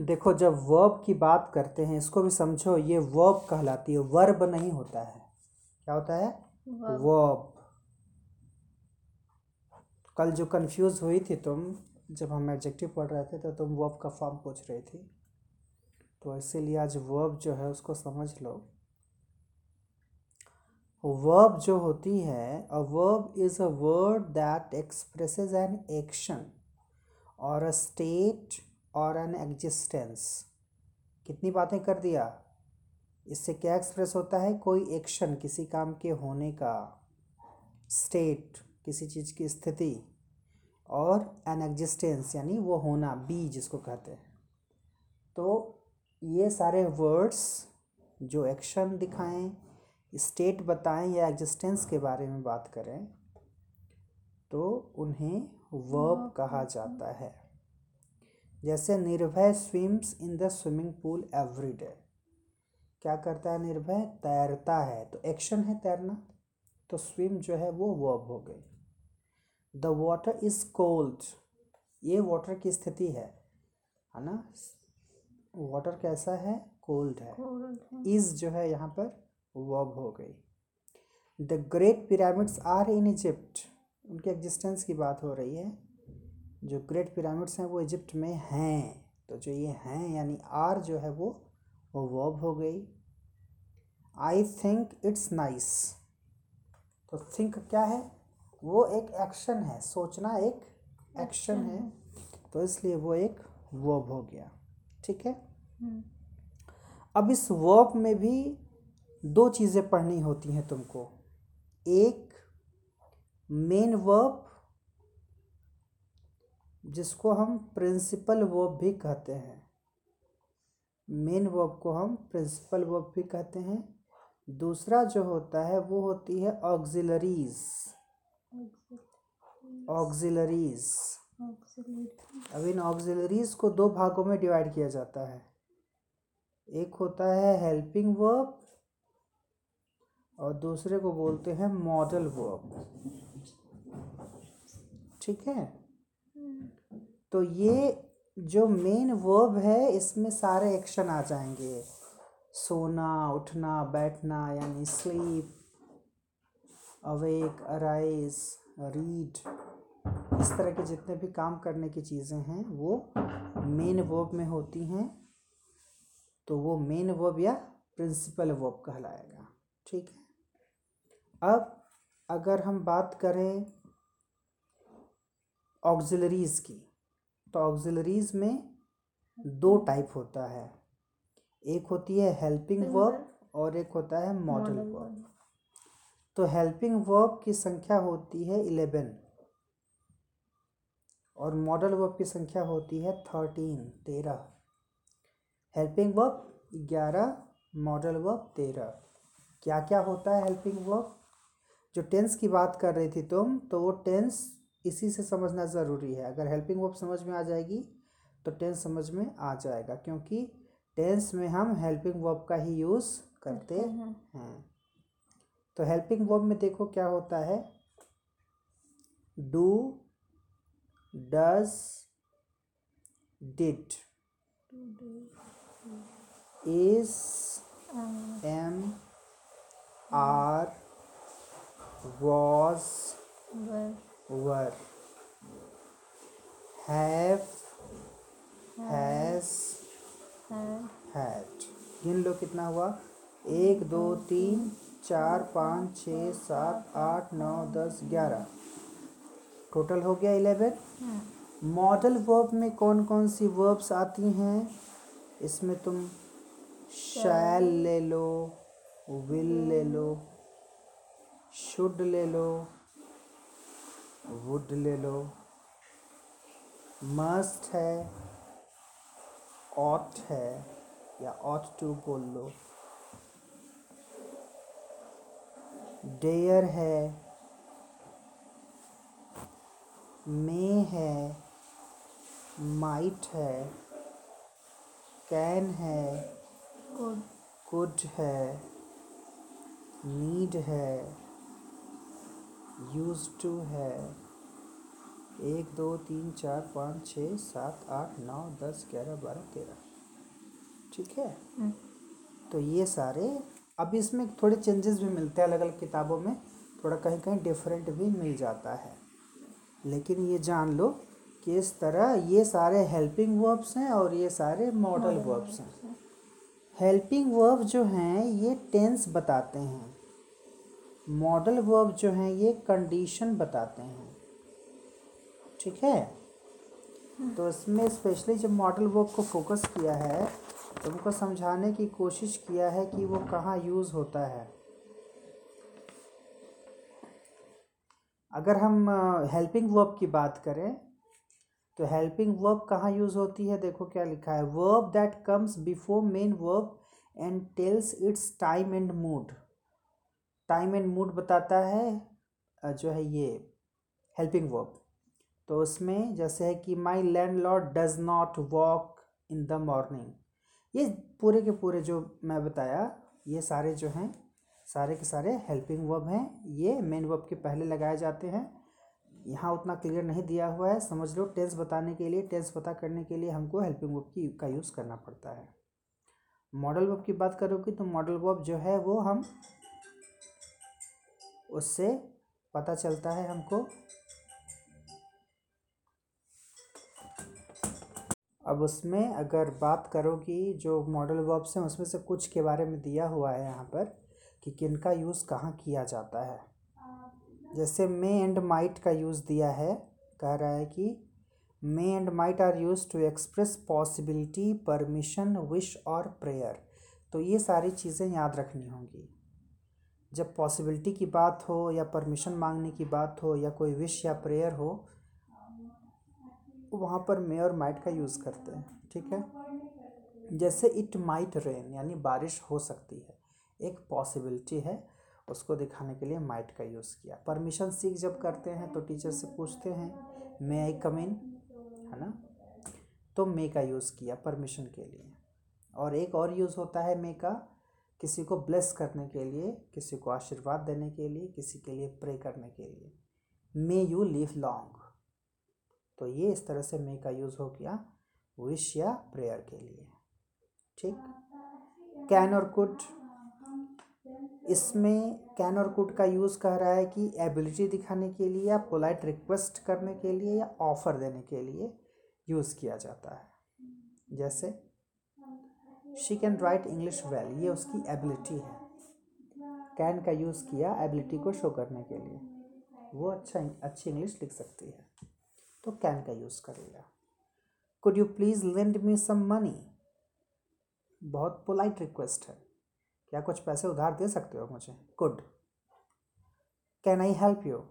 देखो जब वर्ब की बात करते हैं इसको भी समझो ये वर्ब कहलाती है वर्ब नहीं होता है। क्या होता है? वर्ब कल जो कंफ्यूज हुई थी तुम जब हम एडजेक्टिव पढ़ रहे थे तो तुम वर्ब का फॉर्म पूछ रही थी। तो इसीलिए आज वर्ब जो है उसको समझ लो। वर्ब जो होती है a verb is a word that expresses an action और अ स्टेट और एन एग्जिस्टेंस कितनी बातें कर दिया? इससे क्या एक्सप्रेस होता है? कोई एक्शन किसी काम के होने का स्टेट किसी चीज़ की स्थिति और एन एग्जिस्टेंस यानी वो होना बी जिसको कहते हैं। तो ये सारे वर्ड्स जो एक्शन दिखाएँ स्टेट बताएँ या एग्जिस्टेंस के बारे में बात करें तो उन्हें वर्ब कहा जाता है। जैसे Nirbhay swims in the swimming pool every day. क्या करता है निर्भय? तैरता है। तो एक्शन है तैरना। तो स्विम जो है वो वर्ब हो गई। द वाटर इज़ कोल्ड ये वाटर की स्थिति है है ना? वाटर कैसा है? कोल्ड है। इज़ जो है यहाँ पर वर्ब हो गई। The great pyramids are in Egypt उनके एग्जिस्टेंस की बात हो रही है। जो ग्रेट पिरामिड्स हैं वो इजिप्ट में हैं। तो जो ये हैं यानी आर जो है वो वो वर्ब हो गई। I think it's nice. तो थिंक क्या है? वो एक एक्शन है सोचना एक एक्शन है। तो इसलिए वो एक वर्ब हो गया। ठीक है? हम्म। अब इस वर्ब में भी दो चीज़ें पढ़नी होती हैं तुमको। एक मेन वर्ब जिसको हम प्रिंसिपल वर्ब भी कहते हैं। मेन वर्ब को हम प्रिंसिपल वर्ब भी कहते हैं। दूसरा जो होता है, वो होती है ऑक्सिलरीज ऑक्सिलरीज अब इन ऑक्सिलरीज को दो भागों में डिवाइड किया जाता है। एक होता है हेल्पिंग वर्ब और दूसरे को बोलते हैं मॉडल वर्ब ठीक है? तो ये जो मेन वर्ब है, इसमें सारे एक्शन आ जाएँगे। सोना, उठना, बैठना, यानी स्लीप अवेक अराइज रीड इस तरह के जितने भी काम करने की चीज़ें हैं, वो मेन वर्ब में होती हैं। तो वो मेन वर्ब या प्रिंसिपल वर्ब कहलाएगा। ठीक है? अब अगर हम बात करें ऑक्सिलरीज़ की तो ऑक्सिलरीज़ में दो टाइप होता है। एक होती है हेल्पिंग वर्ब और एक होता है मॉडल वर्ब तो हेल्पिंग वर्ब की संख्या होती है इलेवन और मॉडल वर्ब की संख्या होती है थर्टीन तेरह। हेल्पिंग वर्ब ग्यारह मॉडल वर्ब तेरह। क्या क्या होता है हेल्पिंग वर्ब जो टेंस की बात कर रही थी तुम तो वो टेंस इसी से समझना ज़रूरी है। अगर हेल्पिंग वर्ब समझ में आ जाएगी तो टेंस समझ में आ जाएगा क्योंकि टेंस में हम हेल्पिंग वर्ब का ही यूज़ करते हैं। तो हेल्पिंग वर्ब में देखो क्या होता है। Do does did is am are was have, has, had. गिन लो कितना हुआ? एक, दो, तीन, चार, पाँच, छः, सात, आठ, नौ, दस, ग्यारह। टोटल हो गया इलेवन मॉडल वर्ब में कौन कौन सी वर्ब्स आती हैं? इसमें तुम शैल ले लो विल ले लो शुड ले लो वुड ले लो। मस्ट है ऑट है या ऑट टू बोल लो। डेयर है मे है माइट है कैन है कुड है नीड है। यूज़ टू है। एक दो तीन चार पाँच छः सात आठ नौ दस ग्यारह बारह तेरह। ठीक है? तो ये सारे अब इसमें थोड़े चेंजेस भी मिलते हैं अलग अलग किताबों में। थोड़ा कहीं कहीं डिफरेंट भी मिल जाता है। लेकिन ये जान लो कि इस तरह ये सारे हेल्पिंग वर्ब्स हैं और ये सारे मॉडल वर्ब्स हैं। हेल्पिंग वर्ब जो हैं ये टेंस बताते हैं। मॉडल वर्ब जो हैं, ये कंडीशन बताते हैं। ठीक है? तो इसमें स्पेशली जब मॉडल वर्ब को फोकस किया है तो उनको समझाने की कोशिश किया है कि वो कहाँ यूज़ होता है। अगर हम हेल्पिंग वर्ब की बात करें तो हेल्पिंग वर्ब कहाँ यूज़ होती है? देखो क्या लिखा है। Verb that comes before main verb and tells its time and mood time and mood बताता है जो है ये हेल्पिंग वर्ब तो उसमें जैसे है कि my landlord does not walk in the morning ये पूरे के पूरे जो मैं बताया, ये सारे जो हैं, सारे के सारे हेल्पिंग वर्ब हैं। ये मेन वर्ब के पहले लगाए जाते हैं। यहाँ उतना क्लियर नहीं दिया हुआ है। समझ लो टेंस बताने के लिए टेंस पता करने के लिए हमको हेल्पिंग वर्ब की, का यूज़ करना पड़ता है। मॉडल वर्ब की बात करोगे तो मॉडल वर्ब जो है वो हम उससे पता चलता है हमको। अब उसमें अगर बात करो कि जो मॉडल वर्ब्स हैं, उसमें से कुछ के बारे में दिया हुआ है यहाँ पर कि किन का यूज़ कहाँ किया जाता है। जैसे मे एंड माइट का यूज़ दिया है, कह रहा है कि may and might are use to express possibility permission wish और प्रेयर तो ये सारी चीज़ें याद रखनी होंगी। जब पॉसिबिलिटी की बात हो या परमिशन मांगने की बात हो या कोई विश या प्रेयर हो, वहाँ पर मे और माइट का यूज़ करते हैं, ठीक है? जैसे इट माइट रेन यानी बारिश हो सकती है। एक पॉसिबिलिटी है उसको दिखाने के लिए माइट का यूज़ किया। परमिशन सीख जब करते हैं तो टीचर से पूछते हैं मे आई कम इन है ना? तो मे का यूज़ किया परमिशन के लिए। और एक और यूज़ होता है मे का किसी को ब्लेस करने के लिए, किसी को आशीर्वाद देने के लिए, किसी के लिए प्रे करने के लिए। मे यू लिव लॉन्ग तो ये इस तरह से मे का यूज़ हो गया विश या प्रेयर के लिए। ठीक? कैन और कुड इसमें कैन और कुड का यूज़ कर रहा है कि एबिलिटी दिखाने के लिए या पोलाइट रिक्वेस्ट करने के लिए या ऑफ़र देने के लिए यूज़ किया जाता है। जैसे she can write English well ये उसकी एबिलिटी है। कैन का यूज़ किया एबिलिटी को शो करने के लिए। वो अच्छा अच्छी इंग्लिश लिख सकती है। तो कैन का यूज़ कर लिया could you please lend me some money बहुत पोलाइट रिक्वेस्ट है। क्या कुछ पैसे उधार दे सकते हो मुझे? Good can I help you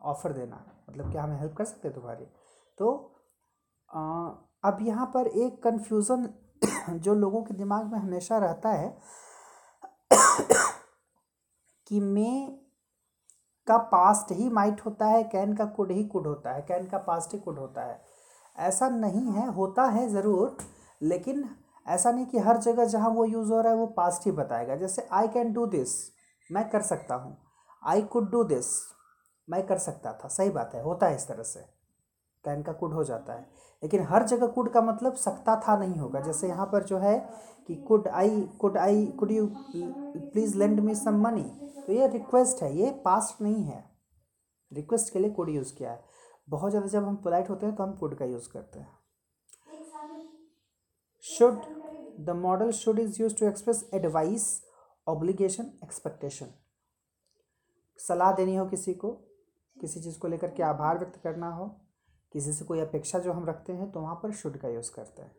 offer देना। मतलब क्या हमें हेल्प कर सकते हैं तुम्हारी? तो आ, अब यहाँ पर एक कन्फ्यूज़न जो लोगों के दिमाग में हमेशा रहता है कि मे का पास्ट ही माइट होता है, कैन का कुड ही कुड होता है, कैन का पास्ट ही कुड होता है। ऐसा नहीं है, होता है ज़रूर, लेकिन ऐसा नहीं कि हर जगह जहाँ वो यूज़ हो रहा है वो पास्ट ही बताएगा। जैसे आई कैन डू दिस मैं कर सकता हूँ। आई कुड डू दिस मैं कर सकता था। सही बात है, होता है इस तरह से। कैन का कुड हो जाता है। लेकिन हर जगह कुड का मतलब सकता था नहीं होगा। जैसे यहाँ पर जो है कि could I could I could you please lend me some money तो ये रिक्वेस्ट है, ये पास्ट नहीं है। रिक्वेस्ट के लिए कुड यूज़ किया है। बहुत ज़्यादा जब हम पोलाइट होते हैं तो हम कुड का यूज़ करते हैं। Should the model should is use to express advice obligation expectation सलाह देनी हो किसी को, किसी चीज़ को लेकर के आभार व्यक्त करना हो। किसी से कोई अपेक्षा जो हम रखते हैं तो वहाँ पर शुड का यूज़ करते हैं।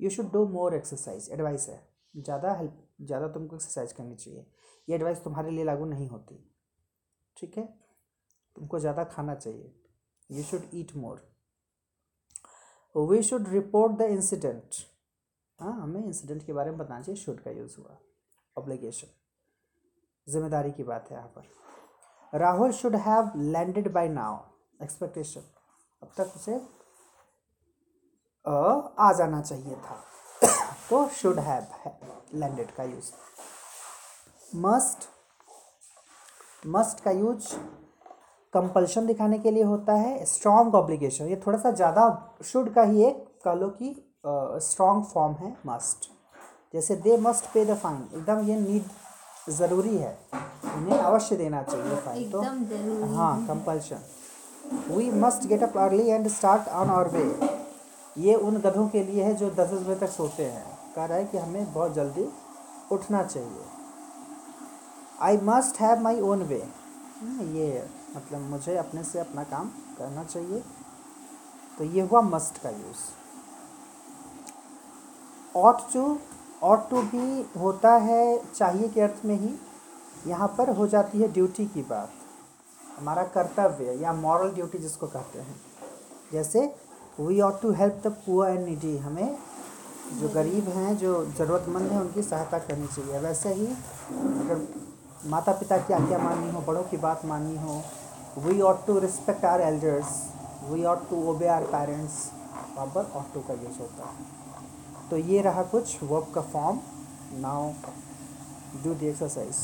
You should do more exercise advice है। ज़्यादा हेल्प ज़्यादा तुमको एक्सरसाइज करनी चाहिए। ये एडवाइस तुम्हारे लिए लागू नहीं होती। ठीक है? तुमको ज़्यादा खाना चाहिए। You should eat more we should report the incident हाँ हमें इंसिडेंट के बारे में बताना चाहिए। शुड का यूज़ हुआ। ऑब्लिगेशन ज़िम्मेदारी की बात है यहाँ पर। Rahul should have landed by now expectation अब तक उसे आ जाना चाहिए था। तो शुड हैव लैंडेड का यूज़ मस्ट मस्ट का यूज़ कंपल्शन दिखाने के लिए होता है स्ट्रॉन्ग ऑब्लिगेशन ये थोड़ा सा ज़्यादा शुड का ही एक कह लो कि स्ट्रॉन्ग फॉर्म है मस्ट जैसे they must pay the fine एकदम ये नीड ज़रूरी है। इन्हें अवश्य देना चाहिए फाइन तो हाँ compulsion we must get up early and start on our way ये उन गधों के लिए है जो दस दस बजे तक सोते हैं। कह रहा है कि हमें बहुत जल्दी उठना चाहिए। I must have my own way ये मतलब मुझे अपने से अपना काम करना चाहिए। तो ये हुआ मस्ट का use ought to ought to भी होता है चाहिए के अर्थ में ही। यहाँ पर हो जाती है ड्यूटी की बात। हमारा कर्तव्य या मॉरल ड्यूटी जिसको कहते हैं। जैसे we ought to help the poor and needy हमें जो गरीब हैं, जो ज़रूरतमंद हैं, उनकी सहायता करनी चाहिए। वैसे ही, अगर माता पिता की आज्ञा माननी हो, बड़ों की बात माननी हो we ought to respect our elders we ought to obey our parents वहाँ पर ऑट टू का यूज़ होता है। तो ये रहा कुछ वर्क का form now do the exercise